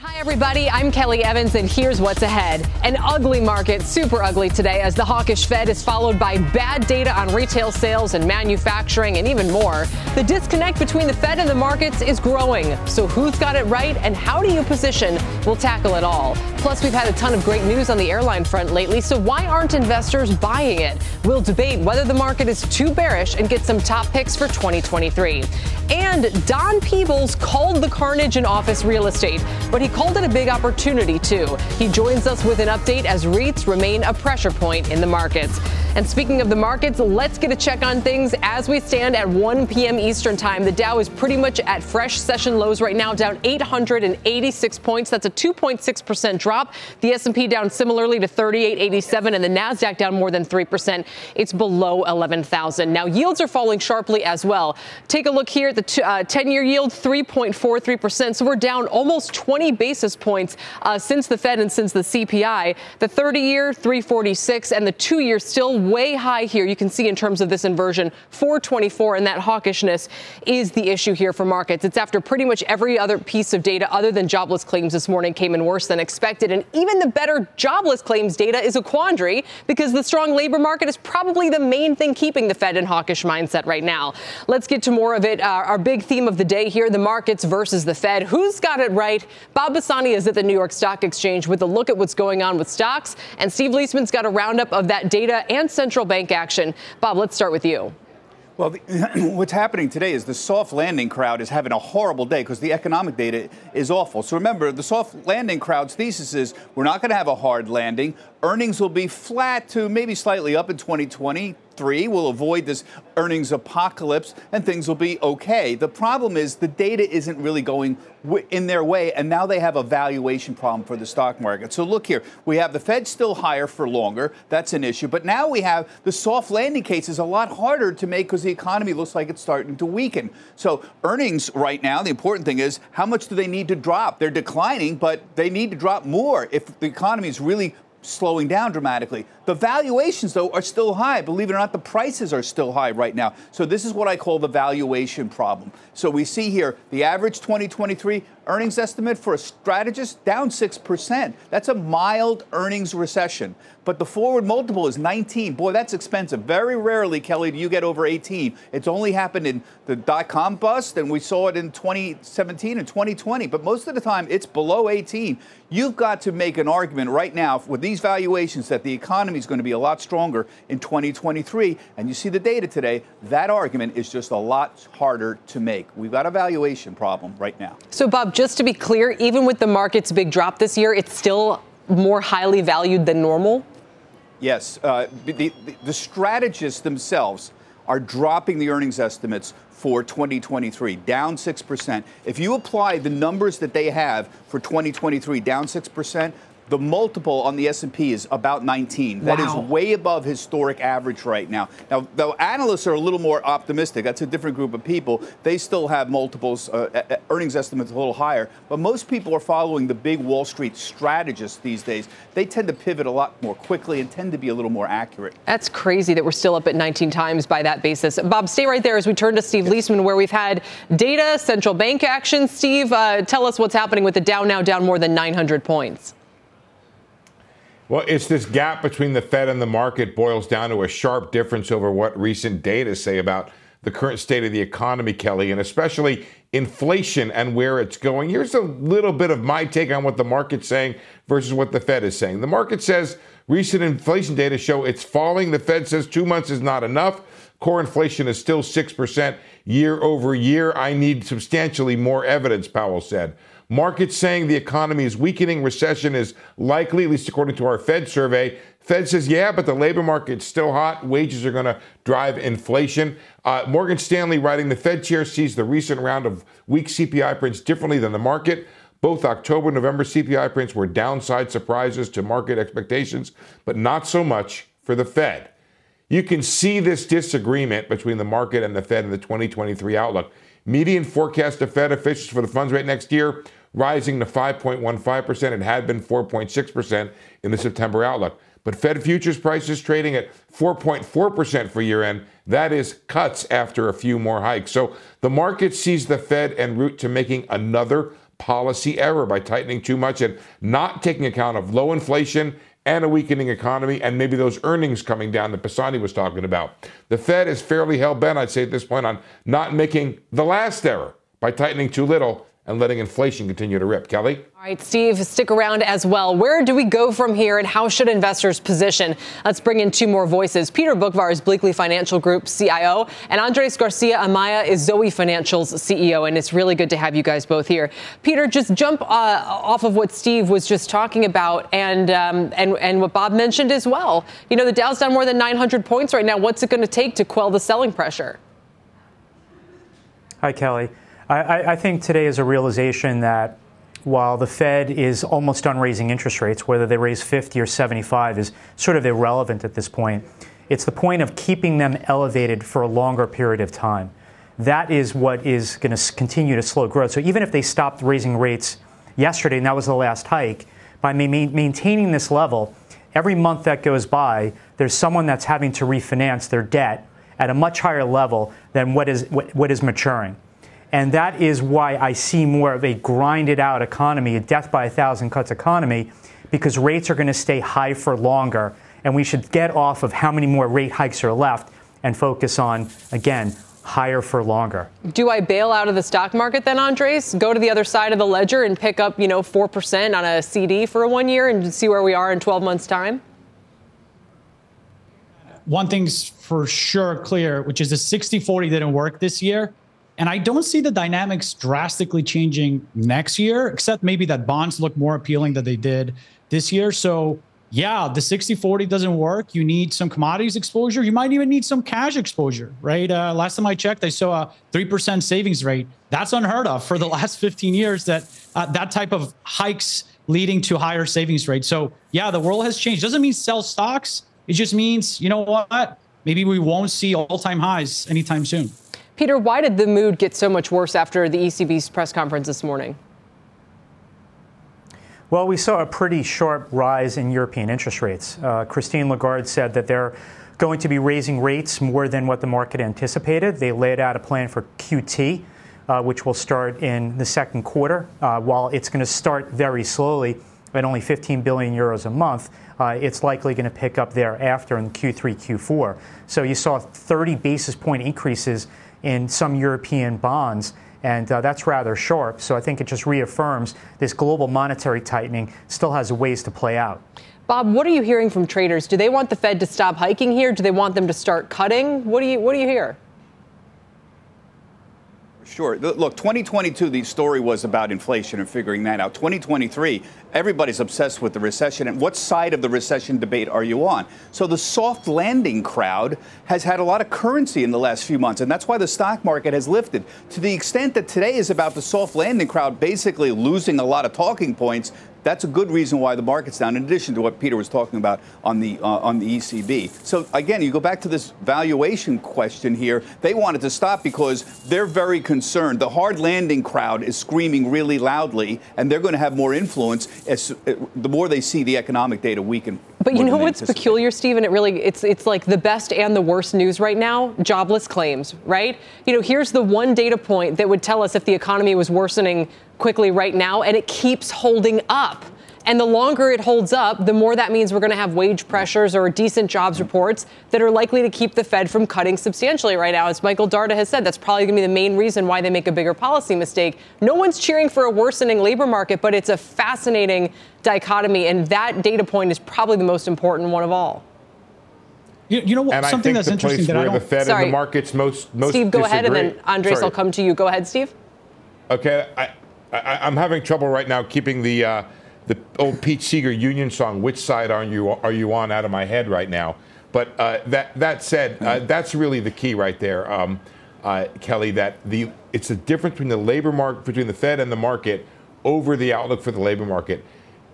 Hi, everybody. I'm Kelly Evans, and here's what's ahead. An ugly market, super ugly today, as the hawkish Fed is followed by bad data on retail sales and manufacturing and even more. The disconnect between the Fed and the markets is growing. So, who's got it right and how do you position? We'll tackle it all. Plus, we've had a ton of great news on the airline front lately, so why aren't investors buying it? We'll debate whether the market is too bearish and get some top picks for 2023. And Don Peebles called the carnage in office real estate, but he called it a big opportunity, too. He joins us with an update as REITs remain a pressure point in the markets. And speaking of the markets, let's get a check on things as we stand at 1 p.m. Eastern Time. The Dow is pretty much at fresh session lows right now, down 886 points. That's a 2.6% drop. The S&P down similarly to 3887 and the Nasdaq down more than 3%. It's below 11,000. Now yields are falling sharply as well. Take a look here at the 10-year uh, yield 3.43%. So we're down almost 20 basis points uh, since the Fed and since the CPI. The 30-year 346 and the 2-year still way high here. You can see in terms of this inversion, 424, and that hawkishness is the issue here for markets. It's after pretty much every other piece of data other than jobless claims this morning came in worse than expected. And even the better jobless claims data is a quandary because the strong labor market is probably the main thing keeping the Fed in hawkish mindset right now. Let's get to more of it. Uh, our big theme of the day here the markets versus the Fed. Who's got it right? Bob Pisani is at the New York Stock Exchange with a look at what's going on with stocks. And Steve Liesman's got a roundup of that data and central bank action. Bob, let's start with you. Well, the, what's happening today is the soft landing crowd is having a horrible day because the economic data is awful. So remember, the soft landing crowd's thesis is we're not going to have a hard landing. Earnings will be flat to maybe slightly up in 2020 three. We'll avoid this earnings apocalypse and things will be okay. The problem is the data isn't really going in their way, and now they have a valuation problem for the stock market. So look here, we have the Fed still higher for longer. That's an issue. But now we have the soft landing case is a lot harder to make because the economy looks like it's starting to weaken. So earnings right now, the important thing is how much do they need to drop? They're declining, but they need to drop more if the economy is really slowing down dramatically. The valuations, though, are still high. Believe it or not, the prices are still high right now. So this is what I call the valuation problem. So we see here the average 2023 earnings estimate for a strategist down 6%. That's a mild earnings recession. But the forward multiple is 19. Boy, that's expensive. Very rarely, Kelly, do you get over 18. It's only happened in the dot com bust, and we saw it in 2017 and 2020. But most of the time, it's below 18. You've got to make an argument right now with these valuations that the economy is going to be a lot stronger in 2023. And you see the data today. That argument is just a lot harder to make. We've got a valuation problem right now. So, Bob, just to be clear, even with the market's big drop this year, it's still more highly valued than normal? Yes. Uh, the, the, the strategists themselves are dropping the earnings estimates for 2023, down 6%. If you apply the numbers that they have for 2023, down 6%, the multiple on the S&P is about 19. That wow. is way above historic average right now. Now, the analysts are a little more optimistic. That's a different group of people. They still have multiples, uh, earnings estimates a little higher. But most people are following the big Wall Street strategists these days. They tend to pivot a lot more quickly and tend to be a little more accurate. That's crazy that we're still up at 19 times by that basis. Bob, stay right there as we turn to Steve Liesman, where we've had data, central bank action. Steve, uh, tell us what's happening with the Dow now down more than 900 points. Well, it's this gap between the Fed and the market boils down to a sharp difference over what recent data say about the current state of the economy, Kelly, and especially inflation and where it's going. Here's a little bit of my take on what the market's saying versus what the Fed is saying. The market says recent inflation data show it's falling. The Fed says two months is not enough. core inflation is still 6% year over year. I need substantially more evidence, Powell said. Markets saying the economy is weakening, recession is likely, at least according to our Fed survey. Fed says, yeah, but the labor market's still hot. Wages are going to drive inflation. Uh, Morgan Stanley, writing, the Fed chair sees the recent round of weak CPI prints differently than the market. Both October and November CPI prints were downside surprises to market expectations, but not so much for the Fed. You can see this disagreement between the market and the Fed in the 2023 outlook. Median forecast of Fed officials for the funds rate next year rising to 5.15%. It had been 4.6% in the September outlook. But Fed futures prices trading at 4.4% for year end. That is cuts after a few more hikes. So the market sees the Fed en route to making another policy error by tightening too much and not taking account of low inflation and a weakening economy and maybe those earnings coming down that Pisani was talking about. The Fed is fairly hell bent, I'd say at this point, on not making the last error by tightening too little and letting inflation continue to rip. Kelly? All right, Steve, stick around as well. Where do we go from here and how should investors position? Let's bring in two more voices. Peter Boockvar is Bleakley Financial Group CIO, and Andres Garcia Amaya is Zoe Financial's CEO. And it's really good to have you guys both here. Peter, just jump uh, off of what Steve was just talking about and, um, and, and what Bob mentioned as well. You know, the Dow's down more than 900 points right now. What's it going to take to quell the selling pressure? Hi, Kelly. I, I think today is a realization that while the Fed is almost done raising interest rates, whether they raise 50 or 75 is sort of irrelevant at this point. It's the point of keeping them elevated for a longer period of time. That is what is going to continue to slow growth. So even if they stopped raising rates yesterday, and that was the last hike, by ma- maintaining this level, every month that goes by, there's someone that's having to refinance their debt at a much higher level than what is, what, what is maturing. And that is why I see more of a grinded out economy, a death by a thousand cuts economy, because rates are going to stay high for longer. And we should get off of how many more rate hikes are left and focus on, again, higher for longer. Do I bail out of the stock market then, Andres? Go to the other side of the ledger and pick up, you know, 4% on a CD for one year and see where we are in 12 months' time? One thing's for sure clear, which is the 60 40 didn't work this year. And I don't see the dynamics drastically changing next year, except maybe that bonds look more appealing than they did this year. So, yeah, the 60 40 doesn't work. You need some commodities exposure. You might even need some cash exposure, right? Uh, last time I checked, I saw a 3% savings rate. That's unheard of for the last 15 years that uh, that type of hikes leading to higher savings rates. So, yeah, the world has changed. Doesn't mean sell stocks. It just means, you know what? Maybe we won't see all time highs anytime soon. Peter, why did the mood get so much worse after the ECB's press conference this morning? Well, we saw a pretty sharp rise in European interest rates. Uh, Christine Lagarde said that they're going to be raising rates more than what the market anticipated. They laid out a plan for QT, uh, which will start in the second quarter. Uh, while it's going to start very slowly at only 15 billion euros a month, uh, it's likely going to pick up thereafter in Q3, Q4. So you saw 30 basis point increases in some European bonds. And uh, that's rather sharp. So I think it just reaffirms this global monetary tightening still has ways to play out. Bob, what are you hearing from traders? Do they want the Fed to stop hiking here? Do they want them to start cutting? What do you what do you hear? Sure. Look, 2022, the story was about inflation and figuring that out. 2023, everybody's obsessed with the recession. And what side of the recession debate are you on? So the soft landing crowd has had a lot of currency in the last few months. And that's why the stock market has lifted. To the extent that today is about the soft landing crowd basically losing a lot of talking points, that's a good reason why the market's down, in addition to what Peter was talking about on the uh, on the ECB. So again, you go back to this valuation question here. They wanted to stop because they're very concerned. The hard landing crowd is screaming really loudly, and they're going to have more influence as uh, the more they see the economic data weaken. But you know what's peculiar, Stephen? It really it's it's like the best and the worst news right now. Jobless claims, right? You know, here's the one data point that would tell us if the economy was worsening quickly right now, and it keeps holding up. And the longer it holds up, the more that means we're going to have wage pressures or decent jobs reports that are likely to keep the Fed from cutting substantially right now. As Michael Darda has said, that's probably going to be the main reason why they make a bigger policy mistake. No one's cheering for a worsening labor market, but it's a fascinating dichotomy. And that data point is probably the most important one of all. You, you know what? And something that's interesting that I don't. the Fed Sorry. and the markets most most Steve, go ahead, and then Andres, Sorry. I'll come to you. Go ahead, Steve. Okay, I, I, I'm having trouble right now keeping the uh, the old Pete Seeger Union song "Which Side Are You Are You On" out of my head right now. But uh, that that said, uh, that's really the key right there, um, uh, Kelly. That the it's the difference between the labor market between the Fed and the market over the outlook for the labor market.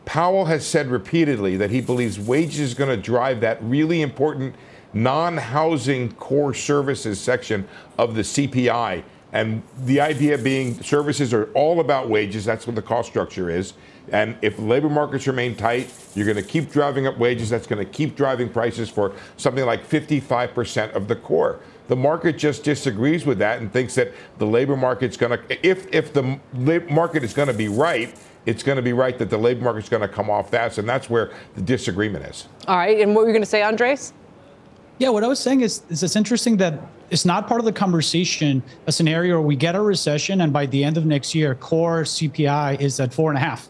Powell has said repeatedly that he believes wages is going to drive that really important non-housing core services section of the CPI. And the idea being services are all about wages. That's what the cost structure is. And if labor markets remain tight, you're going to keep driving up wages. That's going to keep driving prices for something like 55% of the core. The market just disagrees with that and thinks that the labor market's going to, if, if the market is going to be right, it's going to be right that the labor market's going to come off that. And that's where the disagreement is. All right, and what were you going to say, Andres? Yeah, what I was saying is, is it's interesting that it's not part of the conversation a scenario where we get a recession and by the end of next year, core CPI is at four and a half.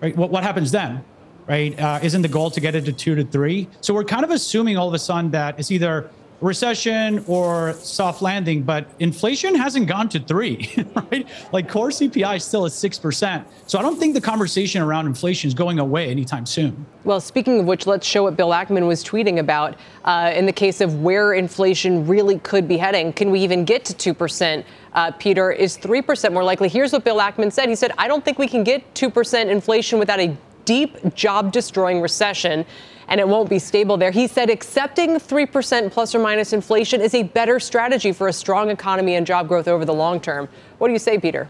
Right? What what happens then? Right? Uh, isn't the goal to get it to two to three? So we're kind of assuming all of a sudden that it's either recession or soft landing, but inflation hasn't gone to three, right? Like core CPI is still at six percent. So I don't think the conversation around inflation is going away anytime soon. Well, speaking of which, let's show what Bill Ackman was tweeting about uh, in the case of where inflation really could be heading. Can we even get to 2%? Uh, Peter, is 3% more likely? Here's what Bill Ackman said. He said, I don't think we can get 2% inflation without a deep job destroying recession. And it won't be stable there. He said accepting 3% plus or minus inflation is a better strategy for a strong economy and job growth over the long term. What do you say, Peter?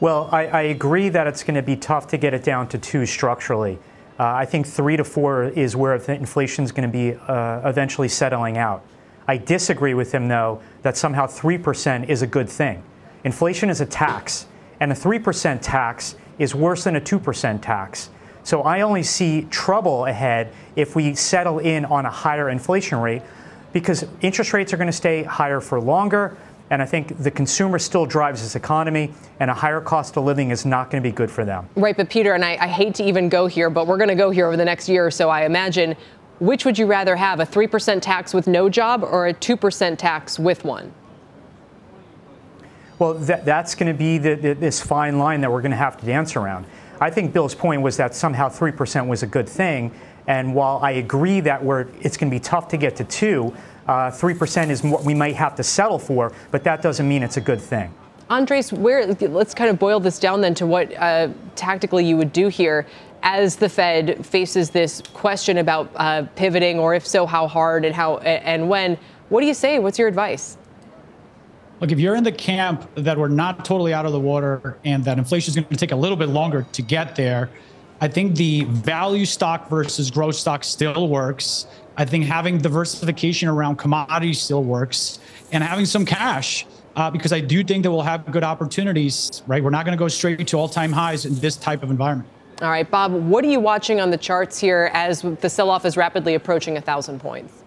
Well, I, I agree that it's going to be tough to get it down to two structurally. Uh, I think three to four is where inflation is going to be uh, eventually settling out. I disagree with him, though, that somehow 3% is a good thing. Inflation is a tax, and a 3% tax is worse than a 2% tax. So I only see trouble ahead if we settle in on a higher inflation rate because interest rates are going to stay higher for longer. And I think the consumer still drives this economy, and a higher cost of living is not going to be good for them. Right, but Peter, and I, I hate to even go here, but we're going to go here over the next year or so, I imagine. Which would you rather have, a 3% tax with no job or a 2% tax with one? Well, that, that's going to be the, the, this fine line that we're going to have to dance around. I think Bill's point was that somehow 3% was a good thing. And while I agree that it's going to be tough to get to 2, uh, 3% is what we might have to settle for, but that doesn't mean it's a good thing. Andres, where let's kind of boil this down then to what uh, tactically you would do here as the Fed faces this question about uh, pivoting, or if so, how hard and how and when. What do you say? What's your advice? Look, if you're in the camp that we're not totally out of the water and that inflation is going to take a little bit longer to get there, I think the value stock versus growth stock still works. I think having diversification around commodities still works, and having some cash. Uh, because I do think that we'll have good opportunities, right? We're not going to go straight to all time highs in this type of environment. All right, Bob, what are you watching on the charts here as the sell off is rapidly approaching 1,000 points?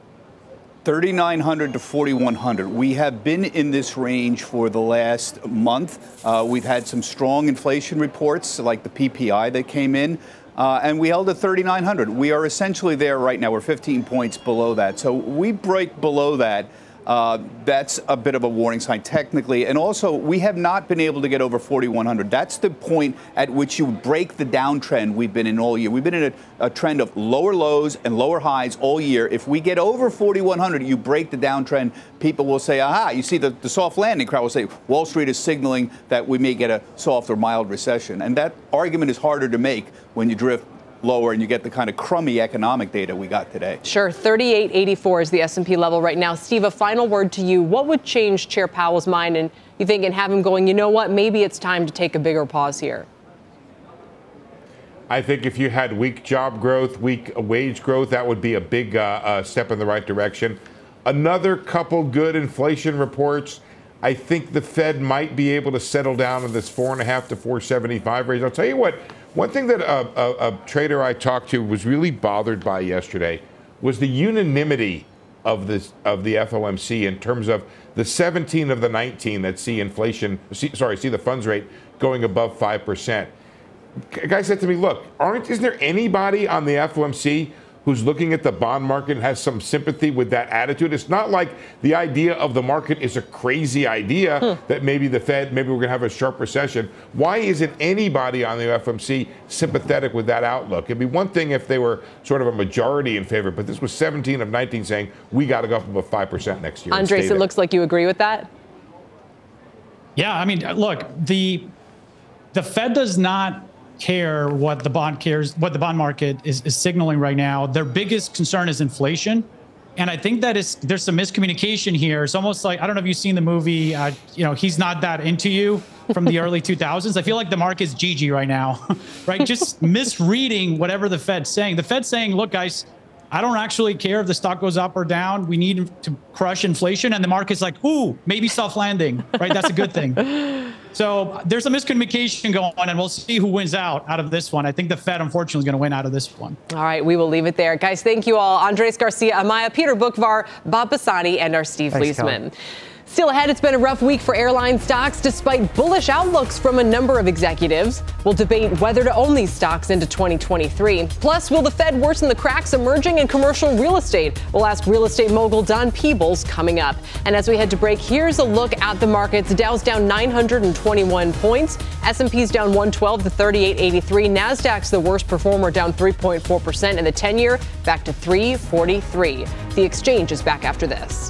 3,900 to 4,100. We have been in this range for the last month. Uh, we've had some strong inflation reports, like the PPI that came in. Uh, and we held at 3,900. We are essentially there right now. We're 15 points below that. So we break below that. Uh, that's a bit of a warning sign technically. And also, we have not been able to get over 4,100. That's the point at which you break the downtrend we've been in all year. We've been in a, a trend of lower lows and lower highs all year. If we get over 4,100, you break the downtrend. People will say, aha, you see the, the soft landing crowd will say, Wall Street is signaling that we may get a soft or mild recession. And that argument is harder to make when you drift lower and you get the kind of crummy economic data we got today. Sure, 3884 is the S&P level right now. Steve, a final word to you. What would change Chair Powell's mind and you think and have him going, you know what, maybe it's time to take a bigger pause here? I think if you had weak job growth, weak wage growth, that would be a big uh, uh, step in the right direction. Another couple good inflation reports. I think the Fed might be able to settle down in this four and a half to 475 range. I'll tell you what, one thing that a, a, a, trader I talked to was really bothered by yesterday was the unanimity of this of the FOMC in terms of the 17 of the 19 that see inflation, see, sorry, see the funds rate going above five percent. A guy said to me, "Look, aren't isn't there anybody on the FOMC who's looking at the bond market and has some sympathy with that attitude? It's not like the idea of the market is a crazy idea hmm. that maybe the Fed, maybe we're going to have a sharp recession. Why isn't anybody on the FOMC sympathetic with that outlook? It'd be one thing if they were sort of a majority in favor, but this was 17 of 19 saying we got to go up above 5% next year. Andres, it looks like you agree with that. Yeah, I mean, look, the the Fed does not care what the bond cares what the bond market is, is signaling right now. Their biggest concern is inflation. And I think that is there's some miscommunication here. It's almost like I don't know if you've seen the movie. Uh, you know, he's not that into you from the early 2000s. I feel like the market's Gigi right now, right? Just misreading whatever the Fed's saying. The Fed's saying, "Look, guys, I don't actually care if the stock goes up or down. We need to crush inflation." And the market's like, "Ooh, maybe soft landing." Right? That's a good thing. So there's a miscommunication going on, and we'll see who wins out out of this one. I think the Fed, unfortunately, is going to win out of this one. All right, we will leave it there. Guys, thank you all. Andres Garcia, Amaya, Peter Boockvar, Bob Pisani, and our Steve Thanks, Liesman. Kelly. Still ahead, it's been a rough week for airline stocks despite bullish outlooks from a number of executives. We'll debate whether to own these stocks into 2023. Plus, will the Fed worsen the cracks emerging in commercial real estate? We'll ask real estate mogul Don Peebles coming up. And as we head to break, here's a look at the markets. Dow's down 921 points, S&P's down 112 to 3883, Nasdaq's the worst performer down 3.4% and the 10-year back to 343. The exchange is back after this.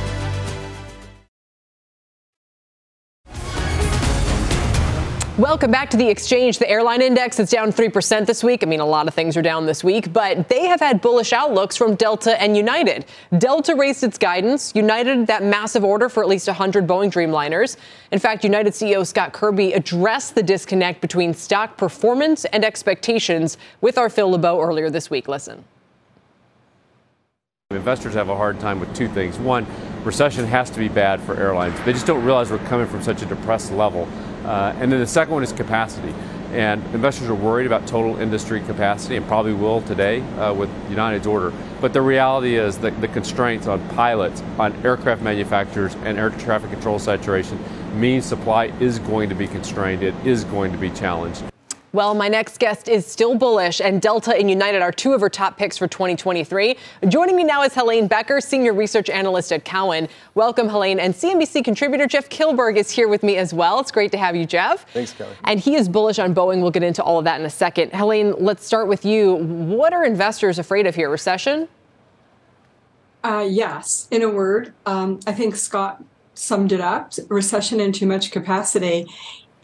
Welcome back to the exchange. The airline index is down 3% this week. I mean, a lot of things are down this week, but they have had bullish outlooks from Delta and United. Delta raised its guidance. United, that massive order for at least 100 Boeing Dreamliners. In fact, United CEO Scott Kirby addressed the disconnect between stock performance and expectations with our Phil LeBeau earlier this week. Listen. Investors have a hard time with two things. One, recession has to be bad for airlines. They just don't realize we're coming from such a depressed level. Uh, and then the second one is capacity. And investors are worried about total industry capacity and probably will today uh, with United's order. But the reality is that the constraints on pilots, on aircraft manufacturers, and air traffic control saturation means supply is going to be constrained. It is going to be challenged. Well, my next guest is still bullish, and Delta and United are two of her top picks for 2023. Joining me now is Helene Becker, Senior Research Analyst at Cowen. Welcome, Helene. And CNBC contributor Jeff Kilburg is here with me as well. It's great to have you, Jeff. Thanks, Kelly. And he is bullish on Boeing. We'll get into all of that in a second. Helene, let's start with you. What are investors afraid of here? Recession? Uh, yes, in a word. Um, I think Scott summed it up recession and too much capacity.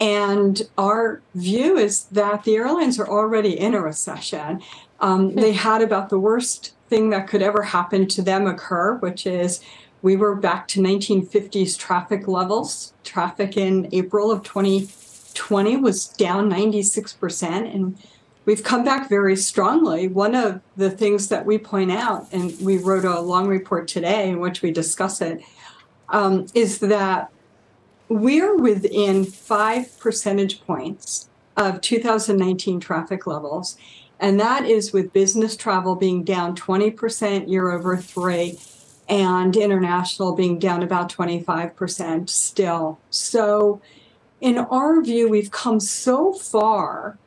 And our view is that the airlines are already in a recession. Um, hmm. they had about the worst thing that could ever happen to them occur, which is we were back to 1950s traffic levels. Traffic in April of 2020 was down 96%. And we've come back very strongly. One of the things that we point out, and we wrote a long report today in which we discuss it, um, is that we're within five percentage points of 2019 traffic levels. And that is with business travel being down 20% year over three and international being down about 25% still. So, in our view, we've come so far,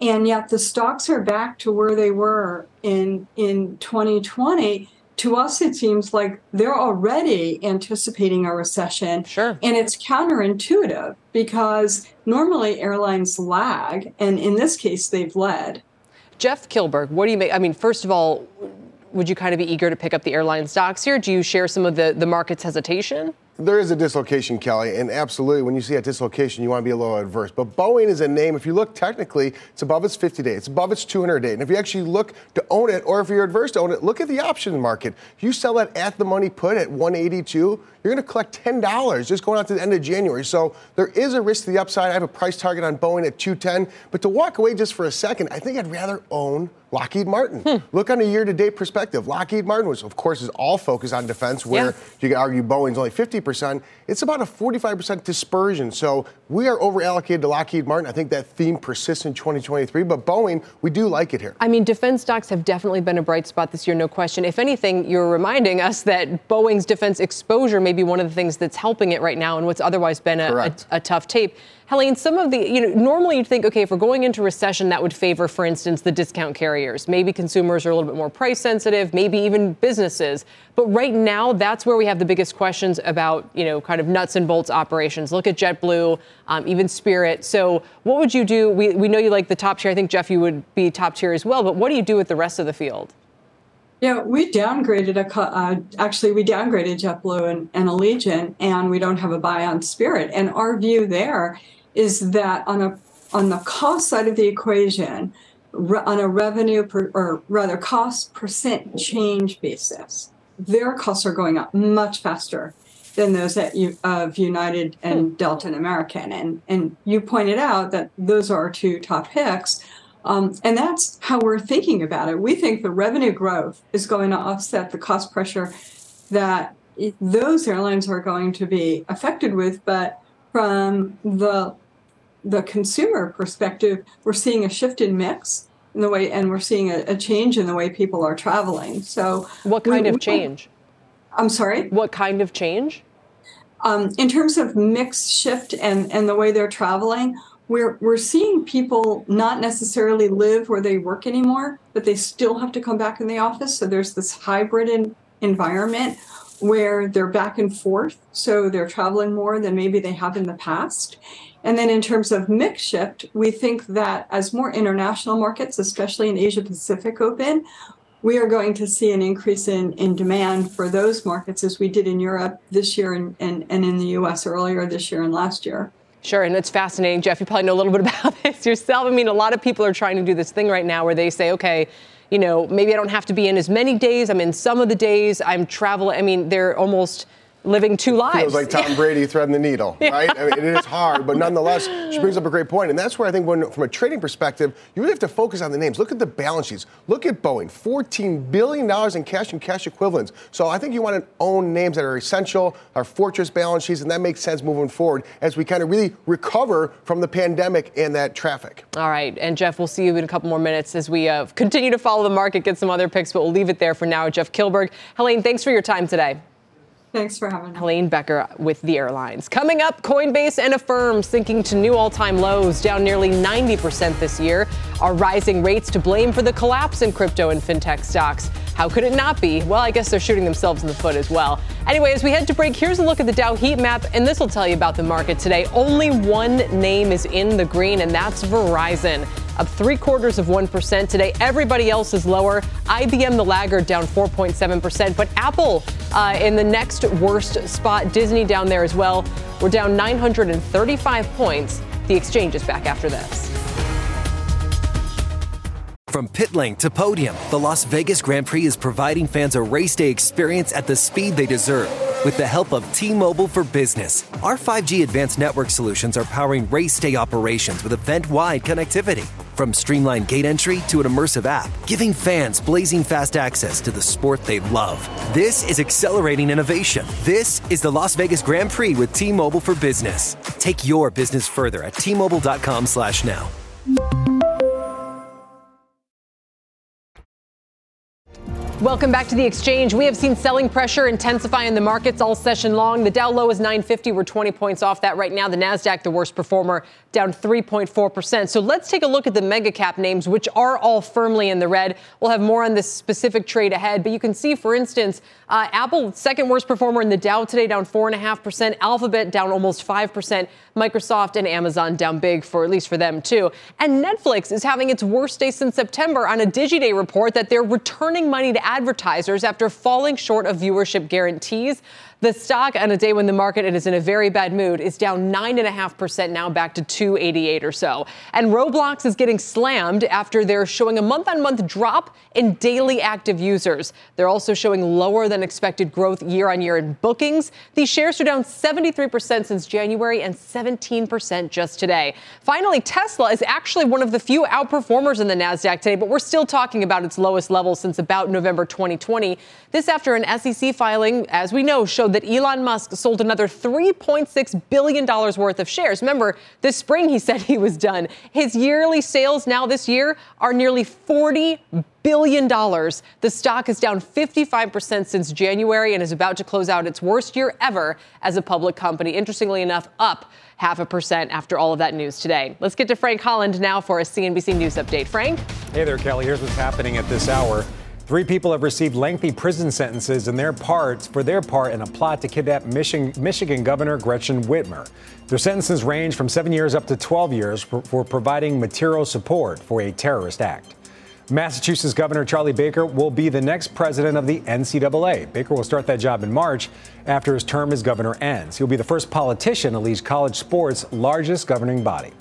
and yet the stocks are back to where they were in, in 2020 to us, it seems like they're already anticipating a recession. Sure. And it's counterintuitive because normally airlines lag, and in this case, they've led. Jeff Kilburg, what do you make? I mean, first of all, would you kind of be eager to pick up the airline stocks here? Do you share some of the, the market's hesitation? There is a dislocation, Kelly, and absolutely, when you see a dislocation, you want to be a little adverse. But Boeing is a name. If you look technically, it's above its 50 day, it's above its 200 day. And if you actually look to own it, or if you're adverse to own it, look at the option market. You sell that at the money put at 182, you're going to collect $10 just going out to the end of January. So there is a risk to the upside. I have a price target on Boeing at 210. But to walk away just for a second, I think I'd rather own Lockheed Martin. Hmm. Look on a year to date perspective. Lockheed Martin, which of course is all focused on defense, where yeah. you could argue Boeing's only 50%, it's about a 45% dispersion. So we are over allocated to Lockheed Martin. I think that theme persists in 2023, but Boeing, we do like it here. I mean, defense stocks have definitely been a bright spot this year, no question. If anything, you're reminding us that Boeing's defense exposure may be one of the things that's helping it right now in what's otherwise been a, a, a tough tape. Helene, some of the, you know, normally you'd think, okay, if we're going into recession, that would favor, for instance, the discount carriers. Maybe consumers are a little bit more price sensitive, maybe even businesses. But right now, that's where we have the biggest questions about, you know, kind of nuts and bolts operations. Look at JetBlue, um, even Spirit. So, what would you do? We, we know you like the top tier. I think, Jeff, you would be top tier as well. But what do you do with the rest of the field? Yeah, we downgraded a uh, actually we downgraded JetBlue and, and Allegiant, and we don't have a buy on Spirit. And our view there is that on a on the cost side of the equation, re, on a revenue per, or rather cost percent change basis, their costs are going up much faster than those at, of United and hmm. Delta and American. And and you pointed out that those are our two top picks. Um, and that's how we're thinking about it. We think the revenue growth is going to offset the cost pressure that those airlines are going to be affected with. But from the the consumer perspective, we're seeing a shift in mix in the way, and we're seeing a, a change in the way people are traveling. So, what kind we, of change? I'm sorry. What kind of change? Um, in terms of mix shift and and the way they're traveling, we're we're seeing people not necessarily live where they work anymore, but they still have to come back in the office. So there's this hybrid in, environment where they're back and forth, so they're traveling more than maybe they have in the past. And then in terms of mix shift, we think that as more international markets, especially in Asia Pacific, open, we are going to see an increase in, in demand for those markets as we did in Europe this year and, and, and in the US earlier this year and last year. Sure, and it's fascinating, Jeff. You probably know a little bit about this yourself. I mean, a lot of people are trying to do this thing right now where they say, okay, you know, maybe I don't have to be in as many days. I'm in some of the days. I'm traveling. I mean, they're almost living two lives. Feels like Tom Brady threading the needle, right? I mean, it is hard, but nonetheless, she brings up a great point, and that's where I think, when, from a trading perspective, you really have to focus on the names. Look at the balance sheets. Look at Boeing, fourteen billion dollars in cash and cash equivalents. So I think you want to own names that are essential, are fortress balance sheets, and that makes sense moving forward as we kind of really recover from the pandemic and that traffic. All right, and Jeff, we'll see you in a couple more minutes as we uh, continue to follow the market, get some other picks, but we'll leave it there for now. Jeff Kilburg, Helene, thanks for your time today. Thanks for having me. Helene Becker with the airlines. Coming up, Coinbase and Affirm sinking to new all time lows, down nearly 90% this year. Are rising rates to blame for the collapse in crypto and fintech stocks? How could it not be? Well, I guess they're shooting themselves in the foot as well. Anyway, as we head to break, here's a look at the Dow heat map, and this will tell you about the market today. Only one name is in the green, and that's Verizon up three quarters of 1% today. Everybody else is lower. IBM, the laggard, down 4.7%. But Apple uh, in the next worst spot. Disney down there as well. We're down 935 points. The exchange is back after this. From pit lane to podium, the Las Vegas Grand Prix is providing fans a race day experience at the speed they deserve. With the help of T Mobile for Business, our 5G advanced network solutions are powering race day operations with event wide connectivity. From streamlined gate entry to an immersive app, giving fans blazing fast access to the sport they love. This is accelerating innovation. This is the Las Vegas Grand Prix with T-Mobile for Business. Take your business further at T-Mobile.com/now. Welcome back to the exchange. We have seen selling pressure intensify in the markets all session long. The Dow low is 950. We're 20 points off that right now. The Nasdaq, the worst performer, down 3.4%. So let's take a look at the mega cap names, which are all firmly in the red. We'll have more on this specific trade ahead, but you can see, for instance, uh, Apple, second worst performer in the Dow today, down 4.5%. Alphabet down almost 5%. Microsoft and Amazon down big for at least for them too. And Netflix is having its worst day since September on a DigiDay report that they're returning money to advertisers after falling short of viewership guarantees. The stock on a day when the market is in a very bad mood is down 9.5% now back to 288 or so. And Roblox is getting slammed after they're showing a month on month drop in daily active users. They're also showing lower than expected growth year on year in bookings. These shares are down 73% since January and 17% just today. Finally, Tesla is actually one of the few outperformers in the NASDAQ today, but we're still talking about its lowest level since about November 2020. This after an SEC filing, as we know, showed that Elon Musk sold another $3.6 billion worth of shares. Remember, this spring he said he was done. His yearly sales now this year are nearly $40 billion. The stock is down 55% since January and is about to close out its worst year ever as a public company. Interestingly enough, up half a percent after all of that news today. Let's get to Frank Holland now for a CNBC News update. Frank? Hey there, Kelly. Here's what's happening at this hour. Three people have received lengthy prison sentences in their parts for their part in a plot to kidnap Michigan, Governor Gretchen Whitmer. Their sentences range from seven years up to 12 years for, for providing material support for a terrorist act. Massachusetts Governor Charlie Baker will be the next president of the NCAA. Baker will start that job in March after his term as governor ends. He'll be the first politician to lead college sports' largest governing body.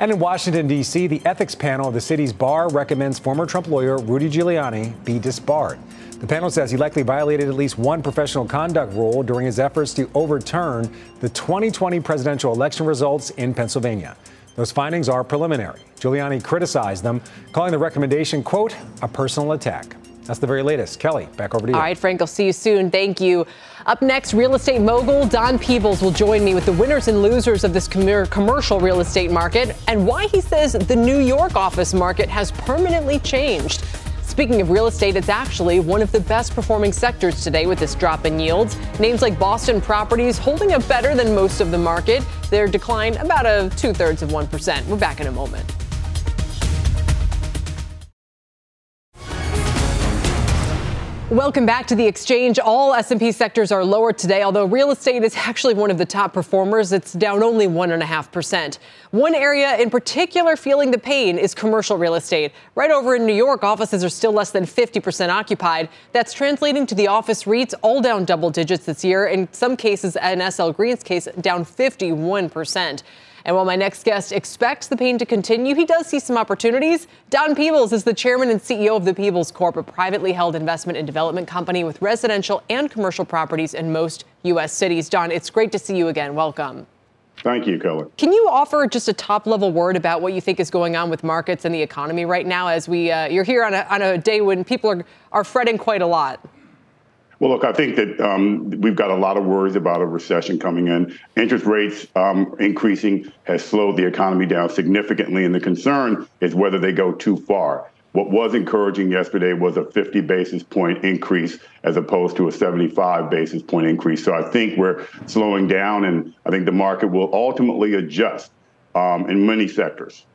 And in Washington, D.C., the ethics panel of the city's bar recommends former Trump lawyer Rudy Giuliani be disbarred. The panel says he likely violated at least one professional conduct rule during his efforts to overturn the 2020 presidential election results in Pennsylvania. Those findings are preliminary. Giuliani criticized them, calling the recommendation, quote, a personal attack. That's the very latest. Kelly, back over to you. All right, Frank, I'll see you soon. Thank you. Up next, real estate mogul Don Peebles will join me with the winners and losers of this commercial real estate market and why he says the New York office market has permanently changed. Speaking of real estate, it's actually one of the best performing sectors today with this drop in yields. Names like Boston Properties holding up better than most of the market. Their decline about a two thirds of 1%. We're back in a moment. Welcome back to the exchange. All S&P sectors are lower today, although real estate is actually one of the top performers. It's down only 1.5%. One area in particular feeling the pain is commercial real estate. Right over in New York, offices are still less than 50% occupied. That's translating to the office REITs all down double digits this year. In some cases, in SL Green's case, down 51%. And while my next guest expects the pain to continue, he does see some opportunities. Don Peebles is the chairman and CEO of the Peebles Corp, a privately held investment and development company with residential and commercial properties in most U.S. cities. Don, it's great to see you again. Welcome. Thank you, Keller. Can you offer just a top level word about what you think is going on with markets and the economy right now as we uh, you're here on a, on a day when people are, are fretting quite a lot? Well, look, I think that um, we've got a lot of worries about a recession coming in. Interest rates um, increasing has slowed the economy down significantly, and the concern is whether they go too far. What was encouraging yesterday was a 50 basis point increase as opposed to a 75 basis point increase. So I think we're slowing down, and I think the market will ultimately adjust um, in many sectors.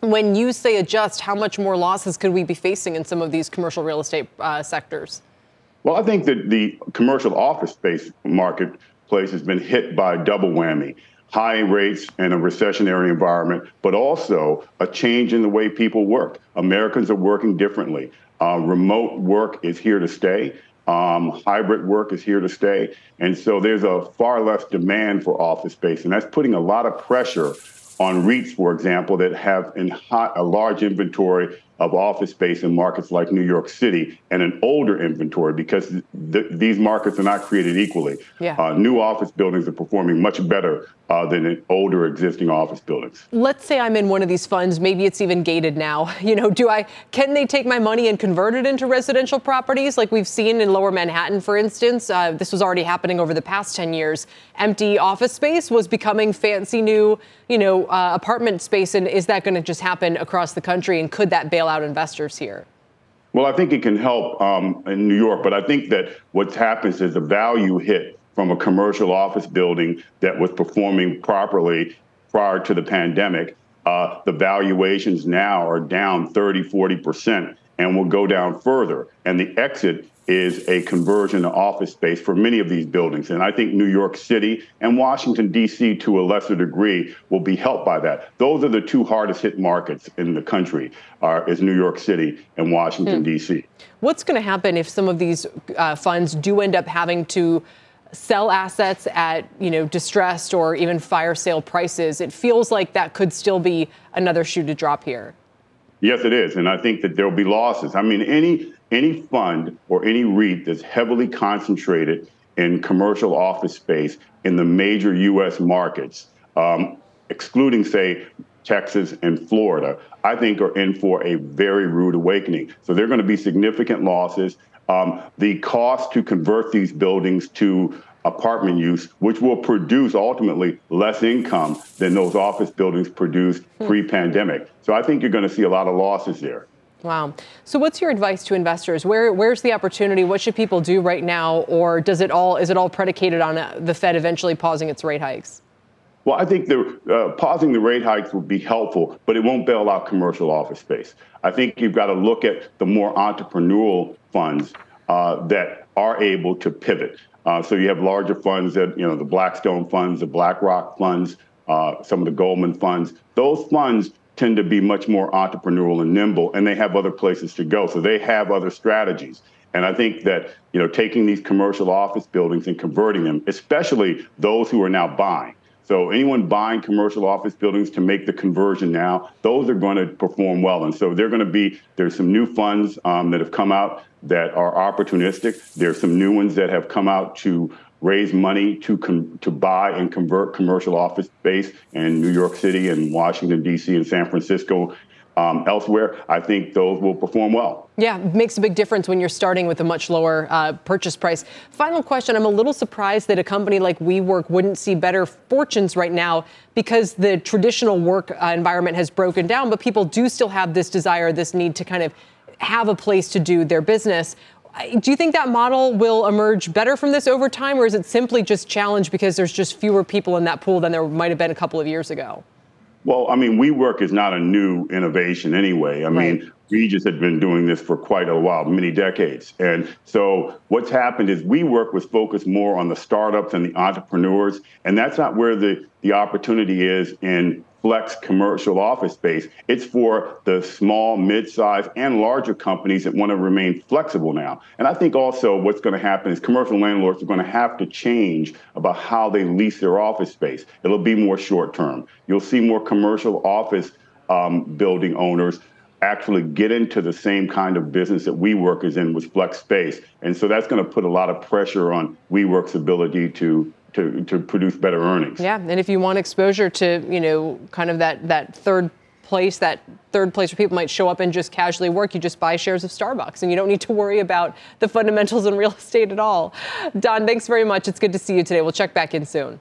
When you say adjust, how much more losses could we be facing in some of these commercial real estate uh, sectors? Well, I think that the commercial office space marketplace has been hit by a double whammy high rates and a recessionary environment, but also a change in the way people work. Americans are working differently. Uh, remote work is here to stay. Um, hybrid work is here to stay. And so there's a far less demand for office space. And that's putting a lot of pressure on REITs, for example, that have hot, a large inventory of office space in markets like New York City and an older inventory because th- these markets are not created equally. Yeah. Uh, new office buildings are performing much better uh, than older existing office buildings. Let's say I'm in one of these funds, maybe it's even gated now. You know, do I can they take my money and convert it into residential properties like we've seen in Lower Manhattan, for instance? Uh, this was already happening over the past 10 years. Empty office space was becoming fancy new, you know, uh, apartment space, and is that going to just happen across the country? And could that bail out investors here? Well, I think it can help um, in New York, but I think that what happens is a value hit from a commercial office building that was performing properly prior to the pandemic. Uh, the valuations now are down 30, 40% and will go down further. And the exit is a conversion to office space for many of these buildings. And I think New York City and Washington, D.C., to a lesser degree, will be helped by that. Those are the two hardest hit markets in the country, are, is New York City and Washington, hmm. D.C. What's going to happen if some of these uh, funds do end up having to sell assets at you know distressed or even fire sale prices? It feels like that could still be another shoe to drop here. Yes, it is, and I think that there'll be losses. I mean, any any fund or any REIT that's heavily concentrated in commercial office space in the major U.S. markets, um, excluding, say, Texas and Florida, I think are in for a very rude awakening. So they're going to be significant losses. Um, the cost to convert these buildings to apartment use, which will produce ultimately less income than those office buildings produced hmm. pre pandemic. So I think you're going to see a lot of losses there. Wow. So what's your advice to investors? Where where's the opportunity? What should people do right now or does it all is it all predicated on uh, the Fed eventually pausing its rate hikes? Well, I think the uh, pausing the rate hikes would be helpful, but it won't bail out commercial office space. I think you've got to look at the more entrepreneurial funds uh, that are able to pivot. Uh, so you have larger funds that you know the Blackstone funds, the BlackRock funds, uh, some of the Goldman funds. Those funds tend to be much more entrepreneurial and nimble, and they have other places to go. So they have other strategies. And I think that you know taking these commercial office buildings and converting them, especially those who are now buying. So anyone buying commercial office buildings to make the conversion now, those are going to perform well. And so they're going to be there's some new funds um, that have come out that are opportunistic. There's some new ones that have come out to raise money to com- to buy and convert commercial office space in New York City and Washington D.C. and San Francisco. Um, elsewhere, I think those will perform well. Yeah, makes a big difference when you're starting with a much lower uh, purchase price. Final question I'm a little surprised that a company like WeWork wouldn't see better fortunes right now because the traditional work uh, environment has broken down, but people do still have this desire, this need to kind of have a place to do their business. Do you think that model will emerge better from this over time, or is it simply just challenged because there's just fewer people in that pool than there might have been a couple of years ago? Well, I mean, WeWork is not a new innovation anyway. I right. mean, Regus had been doing this for quite a while, many decades. And so what's happened is WeWork was focused more on the startups and the entrepreneurs, and that's not where the, the opportunity is in flex commercial office space. It's for the small, mid-sized, and larger companies that want to remain flexible now. And I think also what's going to happen is commercial landlords are going to have to change about how they lease their office space. It'll be more short term. You'll see more commercial office um, building owners actually get into the same kind of business that WeWork is in with flex space. And so that's going to put a lot of pressure on WeWork's ability to to, to produce better earnings. Yeah, and if you want exposure to, you know, kind of that, that third place, that third place where people might show up and just casually work, you just buy shares of Starbucks and you don't need to worry about the fundamentals in real estate at all. Don, thanks very much. It's good to see you today. We'll check back in soon.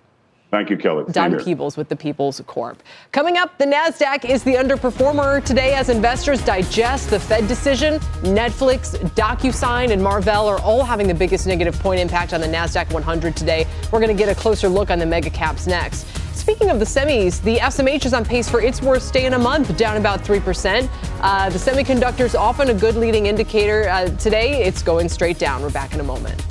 Thank you, Kelly. Don Peebles with the Peebles Corp. Coming up, the NASDAQ is the underperformer today as investors digest the Fed decision. Netflix, DocuSign, and Marvell are all having the biggest negative point impact on the NASDAQ 100 today. We're going to get a closer look on the mega caps next. Speaking of the semis, the SMH is on pace for its worst day in a month, down about 3%. Uh, the semiconductors often a good leading indicator. Uh, today, it's going straight down. We're back in a moment.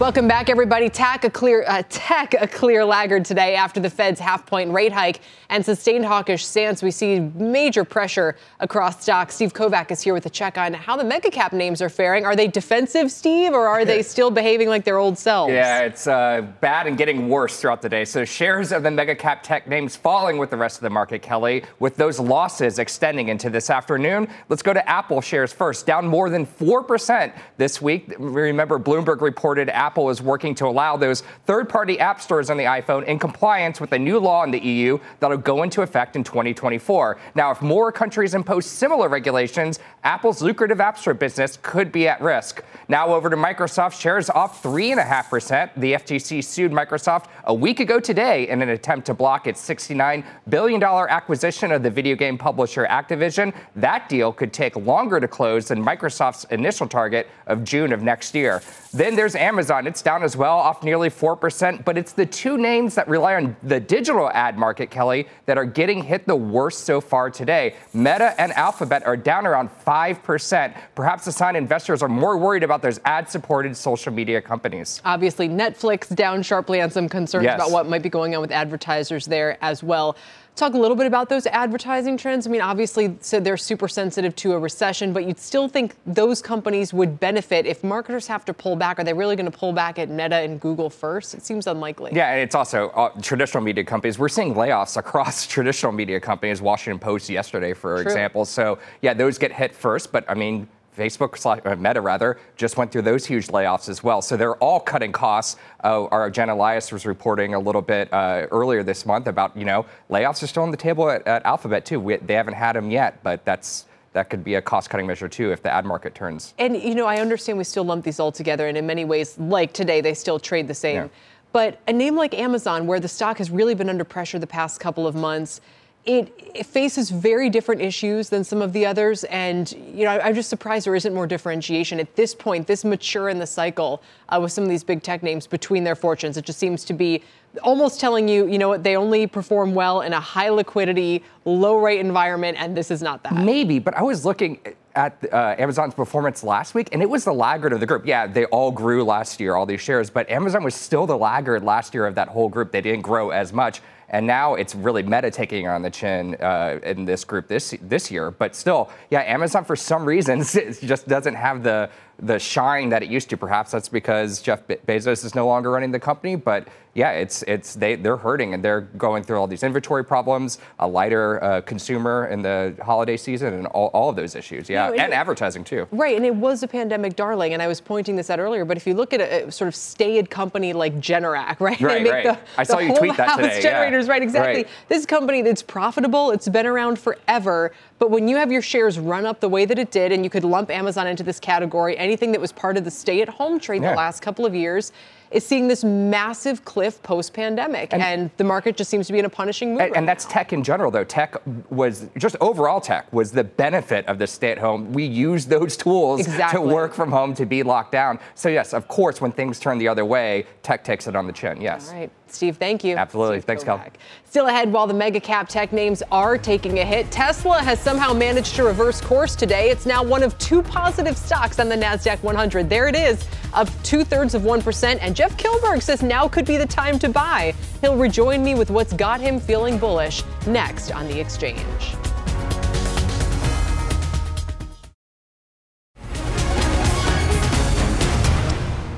Welcome back, everybody. Tech a clear uh, tech a clear laggard today after the Fed's half-point rate hike and sustained hawkish stance. We see major pressure across stocks. Steve Kovach is here with a check on how the mega cap names are faring. Are they defensive, Steve, or are they still behaving like their old selves? Yeah, it's uh, bad and getting worse throughout the day. So shares of the mega cap tech names falling with the rest of the market, Kelly, with those losses extending into this afternoon. Let's go to Apple shares first, down more than four percent this week. Remember, Bloomberg reported Apple Apple is working to allow those third party app stores on the iPhone in compliance with a new law in the EU that'll go into effect in 2024. Now, if more countries impose similar regulations, Apple's lucrative App Store business could be at risk. Now, over to Microsoft, shares off 3.5%. The FTC sued Microsoft a week ago today in an attempt to block its $69 billion acquisition of the video game publisher Activision. That deal could take longer to close than Microsoft's initial target of June of next year. Then there's Amazon. It's down as well, off nearly 4%, but it's the two names that rely on the digital ad market, Kelly, that are getting hit the worst so far today. Meta and Alphabet are down around 5%, perhaps a sign investors are more worried about those ad supported social media companies. Obviously, Netflix down sharply on some concerns Yes. about what might be going on with advertisers there as well. Talk a little bit about those advertising trends. I mean, obviously, so they're super sensitive to a recession, but you'd still think those companies would benefit if marketers have to pull back. Are they really going to pull back at Meta and Google first? It seems unlikely. Yeah, and it's also uh, traditional media companies. We're seeing layoffs across traditional media companies. Washington Post yesterday, for True. example. So yeah, those get hit first. But I mean, Facebook, Meta rather, just went through those huge layoffs as well. So they're all cutting costs. Uh, our Jen Elias was reporting a little bit uh, earlier this month about you know layoffs are still on the table at, at Alphabet too. We, they haven't had them yet, but that's that could be a cost-cutting measure too if the ad market turns. And you know, I understand we still lump these all together, and in many ways, like today, they still trade the same. Yeah. But a name like Amazon, where the stock has really been under pressure the past couple of months, it, it faces very different issues than some of the others. And you know, I- I'm just surprised there isn't more differentiation at this point, this mature in the cycle uh, with some of these big tech names between their fortunes. It just seems to be almost telling you, you know what, they only perform well in a high liquidity, low rate environment, and this is not that. Maybe, but I was looking at uh, Amazon's performance last week, and it was the laggard of the group. Yeah, they all grew last year, all these shares, but Amazon was still the laggard last year of that whole group. They didn't grow as much. And now it's really Meta taking on the chin uh, in this group this this year. But still, yeah, Amazon for some reasons just doesn't have the the shine that it used to. Perhaps that's because Jeff Be- Bezos is no longer running the company. But yeah, it's it's they they're hurting and they're going through all these inventory problems, a lighter uh, consumer in the holiday season, and all, all of those issues. Yeah, know, it- and advertising too. Right, and it was a pandemic darling, and I was pointing this out earlier. But if you look at a, a sort of staid company like Generac, right? Right, right. the- I saw you whole tweet that house today, yeah. Generators, right? Exactly. Right. This company that's profitable. It's been around forever. But when you have your shares run up the way that it did, and you could lump Amazon into this category, anything that was part of the stay-at-home trade Yeah. the last couple of years. Is seeing this massive cliff post-pandemic, and, the market just seems to be in a punishing mood. And, right and that's tech in general, though. Tech was just overall tech was the benefit of the stay at home. We use those tools Exactly. to work from home, to be locked down. So, yes, of course, when things turn the other way, tech takes it on the chin. Yes. All right, Steve, thank you. Absolutely. Thanks, Cal. Still ahead, while the mega cap tech names are taking a hit, Tesla has somehow managed to reverse course today. It's now one of two positive stocks on the NASDAQ 100. There it is, up two thirds of 1%. And Jeff Kilburg says now could be the time to buy. He'll rejoin me with what's got him feeling bullish next on the exchange.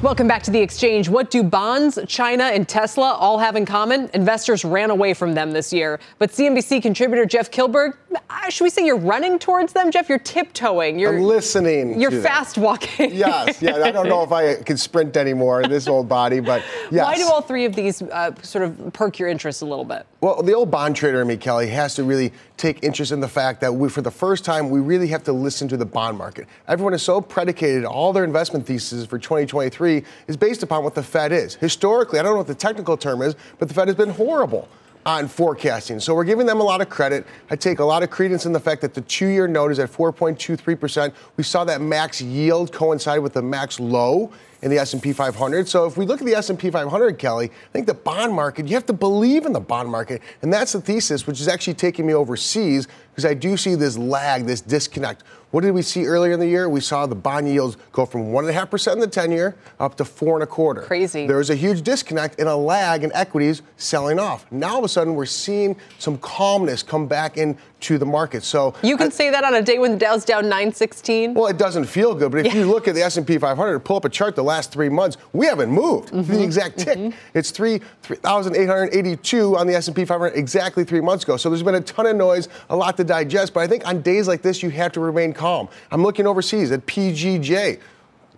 Welcome back to the exchange. What do bonds, China, and Tesla all have in common? Investors ran away from them this year. But CNBC contributor Jeff Kilburg, should we say you're running towards them, Jeff? You're tiptoeing. You're I'm listening. You're fast walking. Yes, yeah. I don't know if I can sprint anymore in this old body, but yes. Why do all three of these uh, sort of perk your interest a little bit? Well, the old bond trader in me, Kelly, has to really take interest in the fact that we, for the first time, we really have to listen to the bond market. Everyone is so predicated, all their investment theses for 2023 is based upon what the Fed is. Historically, I don't know what the technical term is, but the Fed has been horrible on forecasting. So we're giving them a lot of credit. I take a lot of credence in the fact that the two-year note is at 4.23%. We saw that max yield coincide with the max low in the S&P 500. So if we look at the S&P 500, Kelly, I think the bond market, you have to believe in the bond market. And that's the thesis, which is actually taking me overseas because I do see this lag, this disconnect. What did we see earlier in the year? We saw the bond yields go from one and a half percent in the 10 year up to four and a quarter. Crazy. There was a huge disconnect and a lag in equities selling off. Now all of a sudden we're seeing some calmness come back into the market. So You can say that on a day when the Dow's down 916. well, it doesn't feel good, but if you look at the S&P 500, pull up a chart the last three months, we haven't moved. Mm-hmm. The exact tick. It's three 3,882 on the S&P 500 exactly three months ago. So there's been a ton of noise, a lot to digest. But I think on days like this, you have to remain calm. I'm looking overseas at PGJ.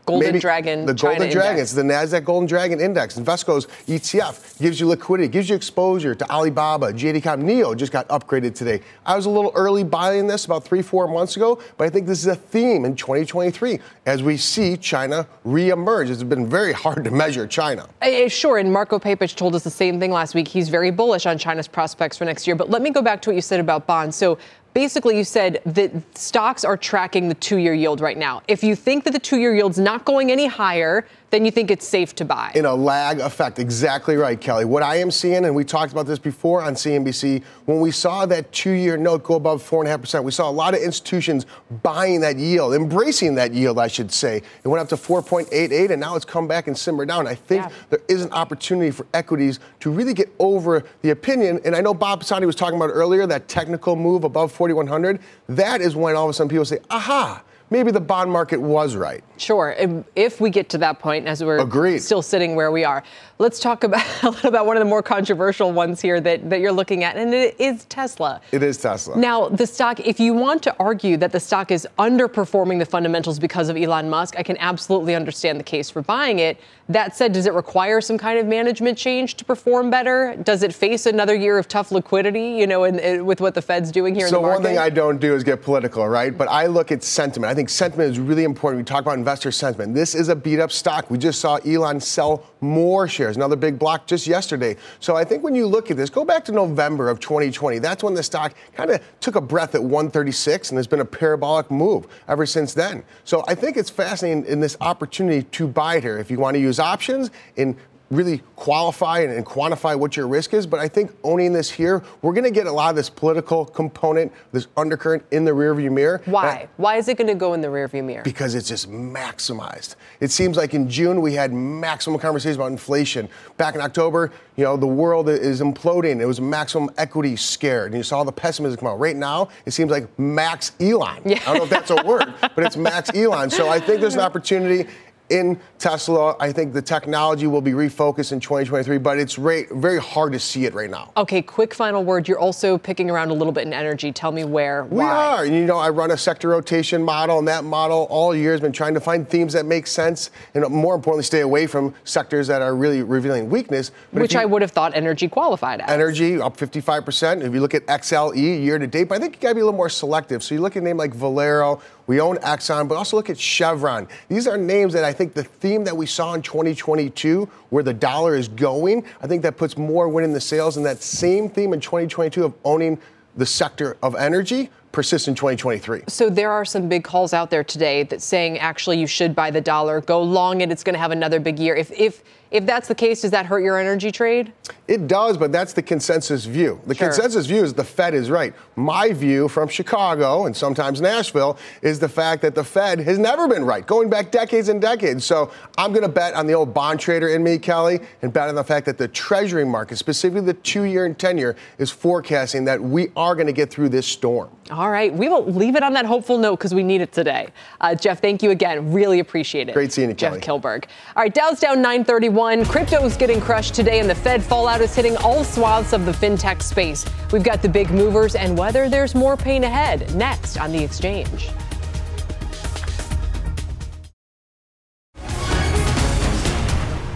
Golden maybe Dragon the China Golden Dragon. Index. It's the Nasdaq Golden Dragon Index. Invesco's ETF gives you liquidity, gives you exposure to Alibaba, JD.com, NIO just got upgraded today. I was a little early buying this about three, four months ago, but I think this is a theme in 2023 as we see China reemerge. It's been very hard to measure China. Uh, sure, and Marco Papic told us the same thing last week. He's very bullish on China's prospects for next year. But let me go back to what you said about bonds. So basically, you said that stocks are tracking the two year yield right now. If you think that the two year yield's not going any higher, then you think it's safe to buy. In a lag effect. Exactly right, Kelly. What I am seeing, and we talked about this before on CNBC, when we saw that two year note go above 4.5%, we saw a lot of institutions buying that yield, embracing that yield, I should say. It went up to 4.88, and now it's come back and simmered down. I think yeah. there is an opportunity for equities to really get over the opinion. And I know Bob Pisani was talking about earlier that technical move above 4,100. That is when all of a sudden people say, aha, maybe the bond market was right. Sure, if we get to that point, as we're Agreed. still sitting where we are. Let's talk about a little about one of the more controversial ones here that, that you're looking at, and it is Tesla. It is Tesla. Now, the stock, if you want to argue that the stock is underperforming the fundamentals because of Elon Musk, I can absolutely understand the case for buying it. That said, does it require some kind of management change to perform better? Does it face another year of tough liquidity, you know, in, in, with what the Fed's doing here so in the market? one thing I don't do is get political, right? But I look at sentiment. I think sentiment is really important. We talk about investor sentiment. This is a beat up stock. We just saw Elon sell more shares, another big block just yesterday. So I think when you look at this, go back to November of 2020. That's when the stock kind of took a breath at 136 and there's been a parabolic move ever since then. So I think it's fascinating in this opportunity to buy it here. If you want to use options in really qualify and, and, quantify what your risk is. But I think owning this here, we're going to get a lot of this political component, this undercurrent in the rearview mirror. Why? I, Why is it going to go in the rearview mirror? Because it's just maximized. It seems like in June we had maximum conversations about inflation. Back in October, you know, the world is imploding. It was maximum equity scared, and you saw the pessimism come out. Right now, it seems like max Elon. Yeah. I don't know if that's a word, but it's max Elon. So I think there's an opportunity in Tesla. I think the technology will be refocused in 2023, but it's very hard to see it right now. Okay, quick final word. You're also picking around a little bit in energy. Tell me where. We why. are. You know, I run a sector rotation model, and that model all year has been trying to find themes that make sense, and more importantly, stay away from sectors that are really revealing weakness. But Which you, I would have thought energy qualified as. Energy up 55%. If you look at XLE year to date, but I think you got to be a little more selective. So you look at a name like Valero. We own Exxon, but also look at Chevron. These are names that I think the theme that we saw in 2022, where the dollar is going, I think that puts more wind in the sails. And that same theme in 2022 of owning the sector of energy persists in 2023. So there are some big calls out there today that saying actually you should buy the dollar, go long it, it's going to have another big year. If if if that's the case, does that hurt your energy trade? It does, but that's the consensus view. The sure. consensus view is the Fed is right. My view from Chicago and sometimes Nashville is the fact that the Fed has never been right, going back decades and decades. So I'm going to bet on the old bond trader in me, Kelly, and bet on the fact that the Treasury market, specifically the two year and 10 year, is forecasting that we are going to get through this storm. All right. We will leave it on that hopeful note because we need it today. Uh, Jeff, thank you again. Really appreciate it. Great seeing you, Jeff Kelly. Kilburg. All right. Dow's down 931 one. Crypto is getting crushed today, and the Fed fallout is hitting all swaths of the fintech space. We've got the big movers and whether there's more pain ahead next on the exchange.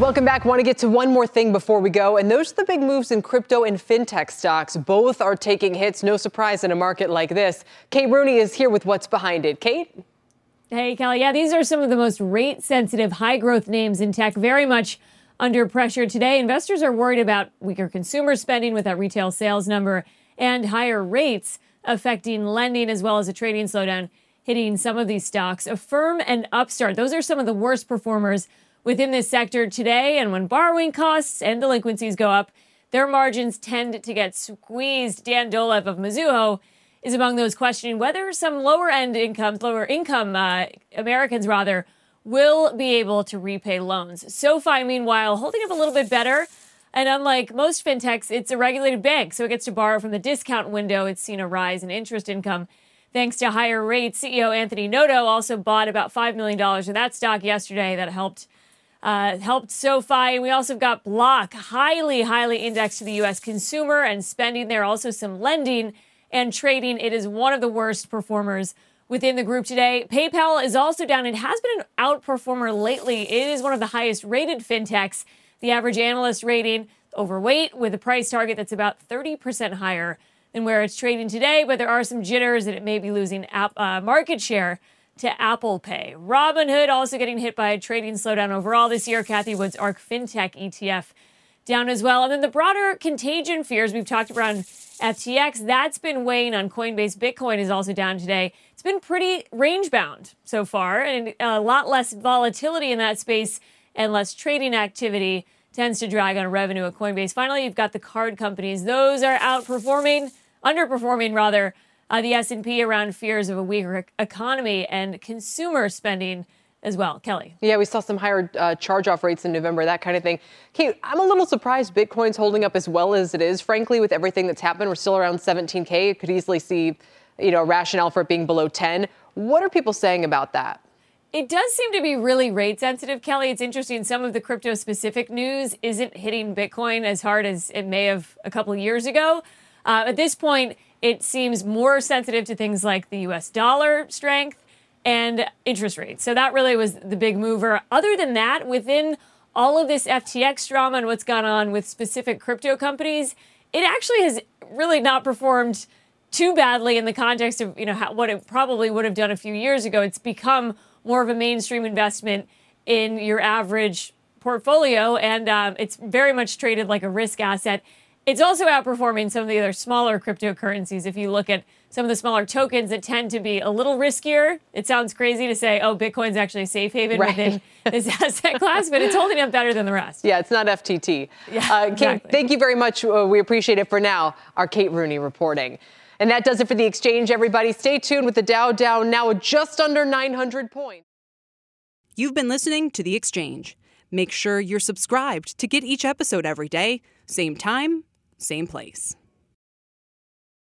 Welcome back. Want to get to one more thing before we go, and those are the big moves in crypto and fintech stocks. Both are taking hits. No surprise in a market like this. Kate Rooney is here with what's behind it. Kate? Hey, Kelly. Yeah, these are some of the most rate sensitive, high growth names in tech, very much under pressure today. Investors are worried about weaker consumer spending with that retail sales number and higher rates affecting lending as well as a trading slowdown hitting some of these stocks. Affirm and Upstart, those are some of the worst performers within this sector today. And when borrowing costs and delinquencies go up, their margins tend to get squeezed. Dan Dolev of Mizuho is among those questioning whether some lower end incomes, lower income uh, Americans rather, will be able to repay loans. SoFi, meanwhile, holding up a little bit better. And unlike most fintechs, it's a regulated bank, so it gets to borrow from the discount window. It's seen a rise in interest income thanks to higher rates. CEO Anthony Noto also bought about $5 million of that stock yesterday that helped. Uh, helped SoFi. And we also got Block, highly, highly indexed to the U.S. consumer and spending there. Also, some lending and trading. It is one of the worst performers within the group today. PayPal is also down. It has been an outperformer lately. It is one of the highest rated fintechs. The average analyst rating overweight with a price target that's about 30% higher than where it's trading today, but there are some jitters that it may be losing app, uh, market share to Apple Pay. Robinhood also getting hit by a trading slowdown overall this year. Cathie Wood's ARK FinTech ETF down as well. And then the broader contagion fears we've talked about on FTX, that's been weighing on Coinbase. Bitcoin is also down today. It's been pretty range bound so far, and a lot less volatility in that space and less trading activity tends to drag on revenue at Coinbase. Finally, you've got the card companies. Those are outperforming, underperforming rather, uh, the S&P around fears of a weaker economy and consumer spending as well. Kelly. Yeah, we saw some higher uh, charge off rates in November, that kind of thing. Kate, I'm a little surprised Bitcoin's holding up as well as it is. Frankly, with everything that's happened, we're still around 17K. You could easily see, you know, a rationale for it being below 10. What are people saying about that? It does seem to be really rate sensitive, Kelly. It's interesting. Some of the crypto specific news isn't hitting Bitcoin as hard as it may have a couple of years ago. Uh, at this point, it seems more sensitive to things like the US dollar strength and interest rates. So that really was the big mover. Other than that, within all of this FTX drama and what's gone on with specific crypto companies, it actually has really not performed too badly in the context of you know how, what it probably would have done a few years ago. It's become more of a mainstream investment in your average portfolio, and um, it's very much traded like a risk asset. It's also outperforming some of the other smaller cryptocurrencies. If you look at some of the smaller tokens that tend to be a little riskier, it sounds crazy to say, oh, Bitcoin's actually a safe haven right. within this asset class, but it's holding up better than the rest. Yeah, it's not FTT. Yeah, uh, Kate, exactly. thank you very much. Uh, we appreciate it for now. Our Kate Rooney reporting. And that does it for the exchange, everybody. Stay tuned with the Dow down now just under 900 points. You've been listening to The Exchange. Make sure you're subscribed to get each episode every day, same time, same place.